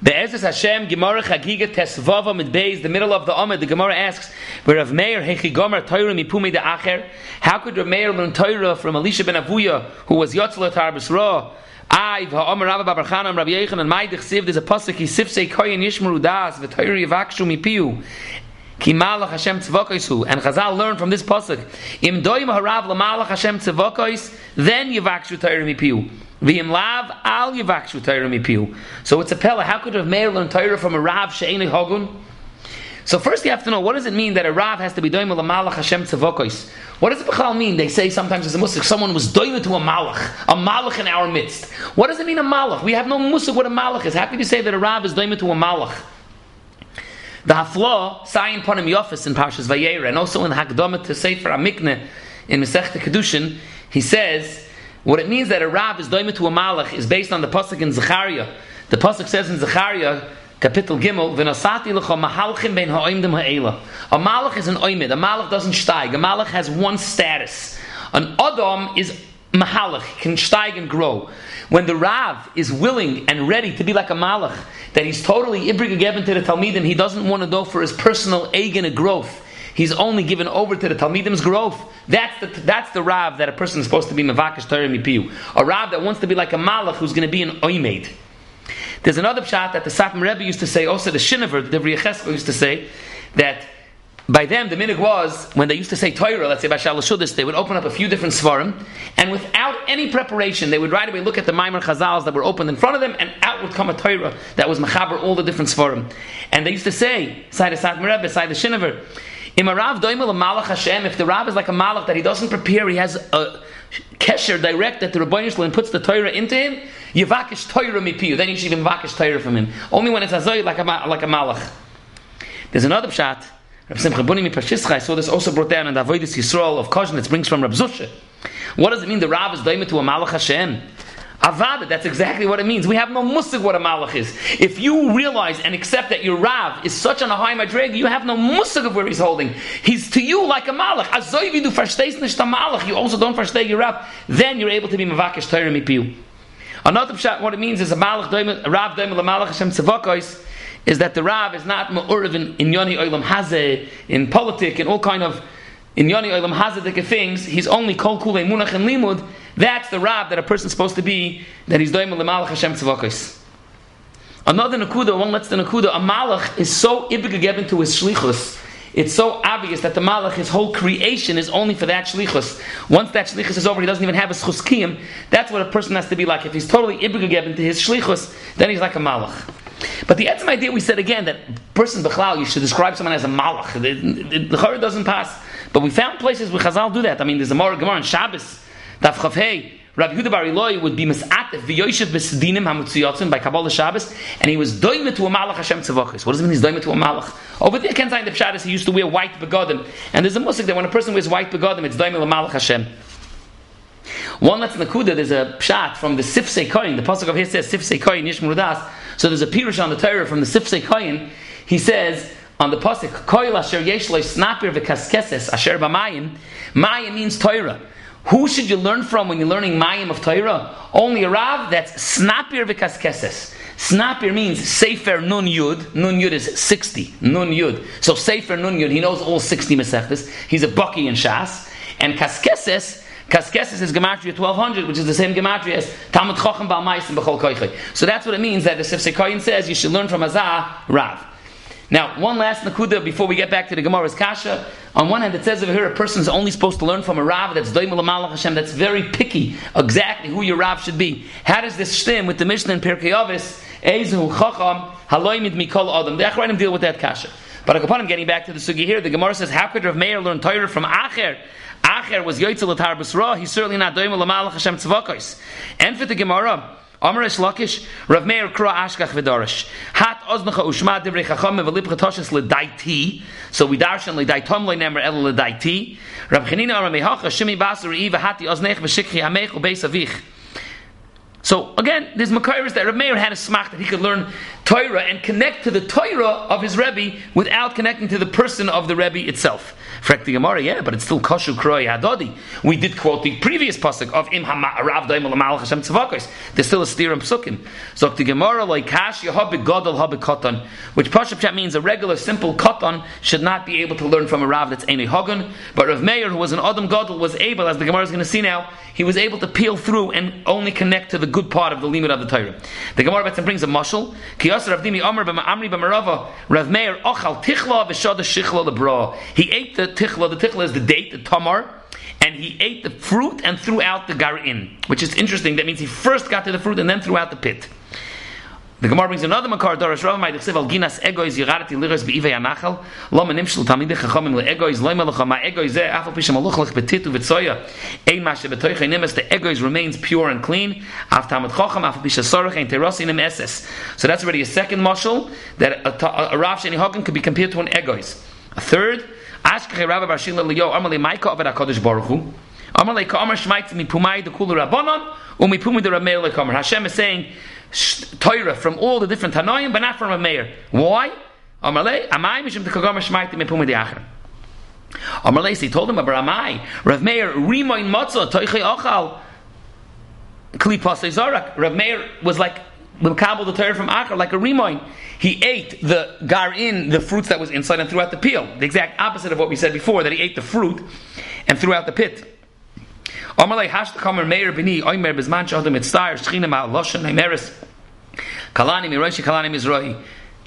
Be'ezus Hashem, Gemara Chagiga Tesvava mit Beis, the middle of the Amid, the Gemara asks, where Rav Meir, Hechi Gomer, Torah Mipumi de Acher, how could Rav Meir learn Torah from Elisha ben Avuya, who was Yotzla Tarbis Ra? I, Ha'omer Rabba Babar Chanam, Rabbi Yechon, and Maidich Siv, there's a pasuk, he sifsei koyin yishmaru das, v'toyri yavakshu mipiu. Ki malach Hashem tzvokos and Chazal learned from this pasuk. Im doim harav lamalach Hashem tzvokos, then yavakshu Torah mipiu. V'im lav al yavakshu Torah mipiu. So it's a pella. How could a Meir learn Torah from a Rav she'eni hogun? So first you have to know what does it mean that a Rav has to be doim lamalach Hashem tzvokos. What does it mean? They say sometimes as a musik, someone was doim to a malach, a malach in our midst. What does it mean a malach? We have no musik what a malach is. How Happy to say that a Rav is doim to a malach. The Hafla, Sayin Ponim Yofis in Parshas Vayera, and also in the Hakdama to Sefer Amikne in Masechta Kedushin, he says, what it means that a Rav is doimit to a Malach is based on the Pasuk in Zechariah. The Pasuk says in Zechariah, Kapitel Gimel, V'nosati lecha mahalchim ben ha'oimdim ha'ela. A Malach is an oimid. A Malach doesn't steig. A Malach has one status. An Adam is mahalach, can steig and grow. When the Rav is willing and ready to be like a malach, that he's totally given to the Talmidim, he doesn't want to go for his personal egin growth. He's only given over to the Talmidim's growth. That's the, that's the Rav that a person is supposed to be Mavakish Torah Mipiu. A Rav that wants to be like a Malach who's going to be an Oimed. There's another shot that the Satmar Rebbe used to say, also the Shinover, the Divrei Yechezkel used to say, that by them, the minig was when they used to say Torah, let's say Bashal Shudis, they would open up a few different svarim, and without any preparation, they would right away look at the Maimar Chazals that were opened in front of them, and out would come a Torah that was mechaber all the different svarim. And they used to say, side of Satmar Reb, side of Shinover, if the Rav is like a malach that he doesn't prepare, he has a kesher direct that the Rabbi Yisrael puts the Torah into him, Yivakish Torah mipiyu, then you should even vakish Torah from him. Only when it's azoy like a, like a malach. There's another pshat I saw this also brought down in the Avoidus Yisrael of Kozhnitz, brings from Rav Zusha. What does it mean the Rav is daimah to a Malach Hashem? Avada, that's exactly what it means. We have no musig what a malach is. If you realize and accept that your Rav is such on a high madrig, you have no musig of where he's holding. He's to you like a malach. Azoy du verstehst nicht malach, you also don't versteh your Rav, then you're able to be mavakish Torah mipiu. Another pshat, what it means is a malach a Rav doimel a malach Hashem tzavakos, is that the Rav is not ma'urav in, in Yoni Olam Hazeh, in politic, and all kind of in Yoni Olam Hazeh things. He's only kol kule munach and limud. That's the Rav that a person's supposed to be, that he's doing Malach Hashem tzavakos. Another nakuda, one lets the nakuda, a malach is so ibigageben to his shlichus. It's so obvious that the malach, his whole creation is only for that shlichus. Once that shlichus is over, he doesn't even have a schuskiyim. That's what a person has to be like. If he's totally ibigageben to his shlichus, then he's like a malach. But the etzim idea we said again that person bechlal you should describe someone as a malach. The, the, the doesn't pass. But we found places where Chazal do that. I mean, there's a more Gemara in Shabbos. Daf Chavhei. Rabbi Yehuda Bar Ilai would be misatef v'yoshev b'sedinim hamutziyotzim by Kabbalah Shabbos, and he was doimet to a malach Hashem tzavachis. What does it mean he's doimet to a malach? Over there, Ken the Pshaddis, he used to wear white begodim, and there's a musik that when a person wears white begodim, it's doimet to malach Hashem. One that's nakuda. There's a pshat from the Sifsei Koyin. The pasuk of here says Sifsei Koyin Yishmur Das. So there's a pirush on the Torah from the Sifsei Koyin. He says on the pasuk Koil Asher Yesh Lo Snapir V'Kaskeses Asher B'Mayim. Mayim means Torah. Who should you learn from when you're learning Mayim of Torah? Only a Rav that's Snapir V'Kaskeses. Snapir means Sefer Nun Yud. Nun Yud is 60. Nun Yud. So Sefer Nun Yud, he knows all 60 Mesechtes. He's a Bucky in Shas. And Kaskeses Kaskesis is Gematria 1200, which is the same Gematria as Talmud Chochem Bal Mais and Bechol Koiche. So that's what it means that the Sifsei Koyin says you should learn from Azah Rav. Now, one last nakuda before we get back to the Gemara's kasha. On one hand, it says over here a person is only supposed to learn from a rav that's Hashem, that's very picky, exactly who your rav should be. How does this stem with the Mishnah in Pirkei Avos? Ezu chacham haloimid mikol adam. The Achronim deal with that kasha. But upon him getting back to the sugi here, the Gemara says, how could Rav Meir learn Torah from Acher? Acher was Yoitzel at Harbus Ra. He's certainly not doing Lamalach Hashem Tzvakos. And for the Gemara, Amar Reish Lakish, Rav Meir Kra Ashkach V'Dorish. Hat Oznecha Ushma Divrei Chacham V'Lip Chatoshes L'Daiti. So we darshan L'Daitom L'Nemer El L'Daiti. Rav Chanina Amar Mehacha Shimi Basar Eva Hati Oznech V'Shikhi Hamech U'Beis Avich. So again, there's Makairis that Rav Meir had a smach that he could learn Torah and connect to the Torah of his Rebbe without connecting to the person of the Rebbe itself. Frek the Gemara, yeah, but it's still kosher kroi hadodi. We did quote the previous pasuk of im rav daim malach Hashem tzavakos. There's still a steer in psukim. So the Gemara like kash yehabik godol habik katan, which pasuk means a regular simple katan should not be able to learn from a rav that's any hagun. But Rav Meir, who was an adam godol, was able, as the Gemara is going to see now, he was able to peel through and only connect to the good part of the limit of the Torah. The Gemara brings a mushal. Dimi Amr b'Marava Rav Meir ochal tichla shichla lebra. He ate the tichla. The tichla is the date, the tamar, and he ate the fruit and threw out the garin, which is interesting. That means he first got to the fruit and then threw out the pit. The Gemara brings another makar Dorash Rav Ma'id Chsev Al Ginas Egois Yigarati Liras Beivei Anachal Lo Manim Shel Tamidei Chachamim Le Egois Lo Imelacha Ma Egois Zeh Afal Pisha Maluch Lech Betit Uvitzoya Ein Ma Shebetoich Nimes The Egois remains pure and clean Af Tamid Chacham Afal Pisha Sorach Ein Terosi Nim Eses So that's already a second mashal that a, a, a Rav Sheni Hagen could be compared to an Egois. A third Ashkech Rabbi Barshila Liyo Amalei Maika Aved HaKadosh Baruch Hu Hashem is saying Torah from all the different Tanoim, but not from a mayor. Why? Amalei, amai he told him, about amai, Rav Meir, rimoin matzah, toichei ochal, kli pasei zorak. Rav Meir was like, the Kabul the Torah from Acher, like a rimoin. He ate the gar in, the fruits that was inside, and threw out the peel. The exact opposite of what we said before, that he ate the fruit and threw out the pit. Amalei hash the kamer meir bini oimer bezman shodem et star shchina ma loshen imeres kalani miroshi kalani mizroi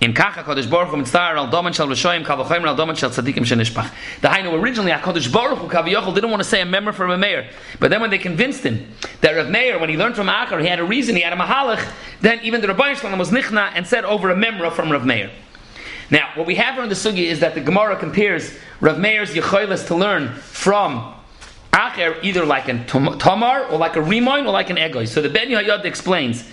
in kacha kodesh baruch hu mitzvah al domen shel rishoyim kal v'choyim al domen shel tzadikim shenishpach. The Hainu originally HaKadosh Baruch Hu Kaviyachol didn't want to say a member from a mayor, but then when they convinced him that Rav Meir, when he learned from Achar, he had a reason, he had a mahalach, then even the Rabbi Shalom was nichna and said over a memra from Rav Meir. Now, what we have here in the sugi is that the Gemara compares Rav Meir's yechoilas to learn from Acher either like a Tamar or like a Rimoin or like an Egoy. So the Ben Yehoyada explains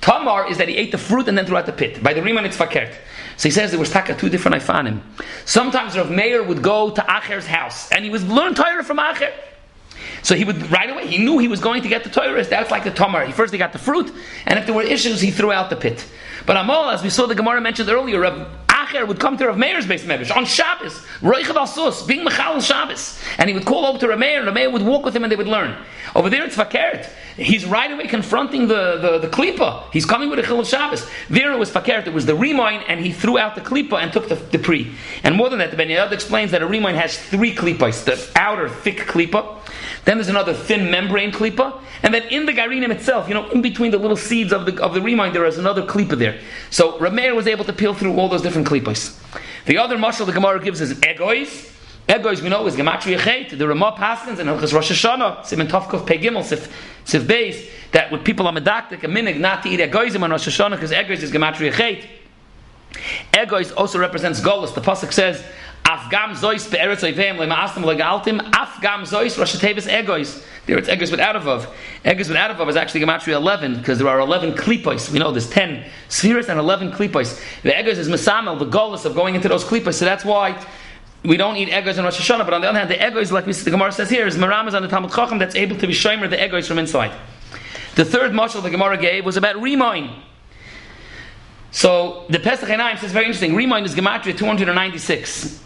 Tamar is that he ate the fruit and then threw out the pit. By the Rimoin it's Fakert. So he says there was taka two different Ifanim. Sometimes Rav Meir would go to Acher's house and he was learn Torah from Acher. So he would right away. He knew he was going to get the Torah. That's like the Tamar. He first he got the fruit, and if there were issues, he threw out the pit. But Amal, as we saw the Gemara mentioned earlier, Rav Acher would come to Rav Meir's base medrash on Shabbos, Roichav al Sus, being Mechal Shabbos, and he would call over to Rav Meir, and Rav Meir would walk with him, and they would learn. Over there, it's Fakert. He's right away confronting the, the, the Klippa. He's coming with a Chil of Shabbos. There it was Fakert, it was the Rimoin, and he threw out the Klippa and took the, the. And more than that, the Ben explains that a Rimoin has three Klippas the outer thick Klippa, then there's another thin membrane Klippa, and then in the Garinim itself, you know, in between the little seeds of the, of the Rimoin, there is another Klippa there. So Rameir was able to peel through all those different Klippas. The other marshal the Gemara gives is Egois. Egois, we know, is Gematria Chet, the Ramah Paskins, and Hilchas Rosh Hashanah, Simon Tovkov Pegimel, Sif, Sif Beis, that with people are medactic, a minig not to eat Egoisim on Rosh Hashanah, because Egois is Gematria Chet. Egois also represents Golos. The Pasuk says, Afgam zois be'eretz oivim le'ma'astim le'galtim Afgam zois Rosh Tevis Egois. There it's Egois without a vav. Egois without a vav is actually Gematria 11, because there are 11 klipos. We know there's 10 spheres and 11 klipos. The Egois is Mesamel, the Golos of going into those klipos, so that's why we don't eat egos in Rosh Hashanah, but on the other hand, the egos, like the Gemara says here, is Maram on the Talmud Chacham that's able to be shomer the egos from inside. The third mashal the Gemara gave was about Rimoin. So the Pesach Enaim says very interesting. Rimoin is Gematria 296.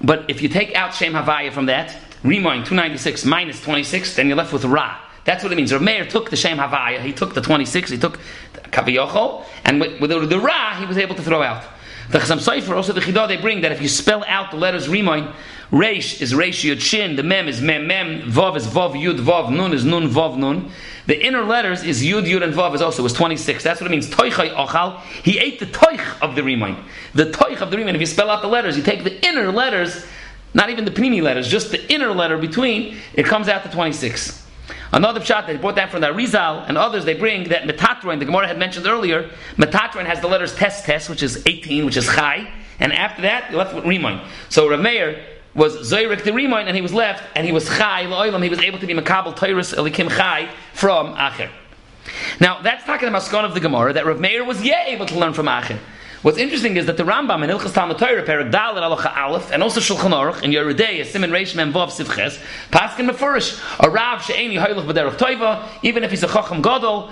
But if you take out Shem Havaya from that, Rimoin 296 minus 26, then you're left with Ra. That's what it means. Rameir took the Shem Havaya, he took the 26, he took Kaviyochol, and with, with the Ra, he was able to throw out. The Chasam Sofer, also the Chidah, they bring that if you spell out the letters Rimoin, Reish is Reish Yud Shin, the Mem is Mem Mem, Vav is Vav Yud Vav, Nun is Nun Vav Nun. The inner letters is Yud Yud and Vav is also was 26. That's what it means. Toichai Ochal. He ate the toich of the Rimoin. The toich of the Rimoin, if you spell out the letters, you take the inner letters, not even the Pnimi letters, just the inner letter between, it comes out to 26. Another shot they brought that from the Rizal and others they bring that Metatron, the Gemara had mentioned earlier, Metatron has the letters Test Tes, which is 18, which is Chai, and after that, left with Rimoin. So Rameir was Zoyrik the Rimoin, and he was left, and he was Chai, Lo'ilam, he was able to be Makabal Tyrus Elikim Chai from Acher. Now, that's talking about Skon of the Gemara, that Rav Meir was yet able to learn from Acher. What's interesting is that the Rambam in Ilchas Talmud Torah, Perak Dal and Alocha Aleph, and also Shulchan Aruch in Yeridei, Simon Reish Mem Vav Sivches, Paskin Mefurish, a Rav She'eni Hoylech B'derech Toiva, even if he's a Chacham Gadol,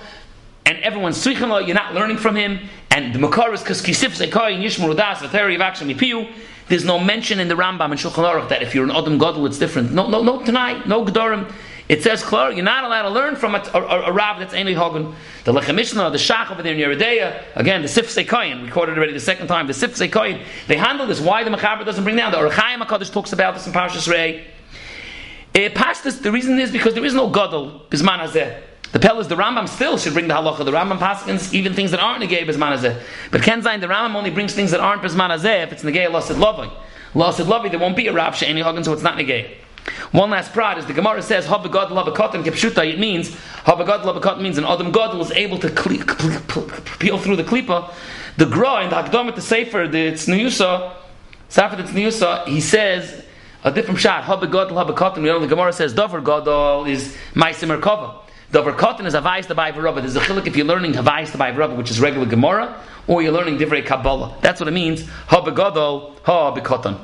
and everyone's tzrichen you're not learning from him, And the Makar is because Kisif Sekoy Yishmur Das Vateri Vaksham Mipiu. There's no mention in the Rambam and Shulchan Aruch that if you're an Adam Gadol, it's different. No, no, no, tonight, no Gedorim. It says clear, you're not allowed to learn from a, a, a, Rav that's Eni Hogan. The Lechem Mishnah, the Shach over there in Yeridea, again, the Sif Sekoyin, we quoted already the second time, the Sif Sekoyin, they handle this. Why the Mechaber doesn't bring down? The Ohr HaChaim HaKadosh talks about this in Parashas Rei. Eh, it passed this, the reason is because there is no Gadol, Bisman Hazeh. The Pel is the Rambam still should bring the halacha. The Rambam paskins even things that aren't negay bisman hazeh. But Ken Zayin, the Rambam only brings things that aren't bisman hazeh if it's negay lost loving. Lost loving, there won't be a Rav she'eni hagen, so it's not negay. One last prod is the Gemara says Habagad Labakatan Kipshuta. It means Habagad Labakat means an Adam God was able to cle- peel through the klipa. The Gra in the Hakdamah the Sefer the Tzniusa, Sefer the Tzniusa, he says a different shot. Habagad Labakatan. You know the Gemara says Dover Gadol is Maisim Kava. Davar Katan is Havayis the Bai Rabba. There's a chilik if you're learning Havayis the Bai Rabba, which is regular Gemara, or you're learning Divrei Kabbalah. That's what it means. Ha begadol, ha bekatan.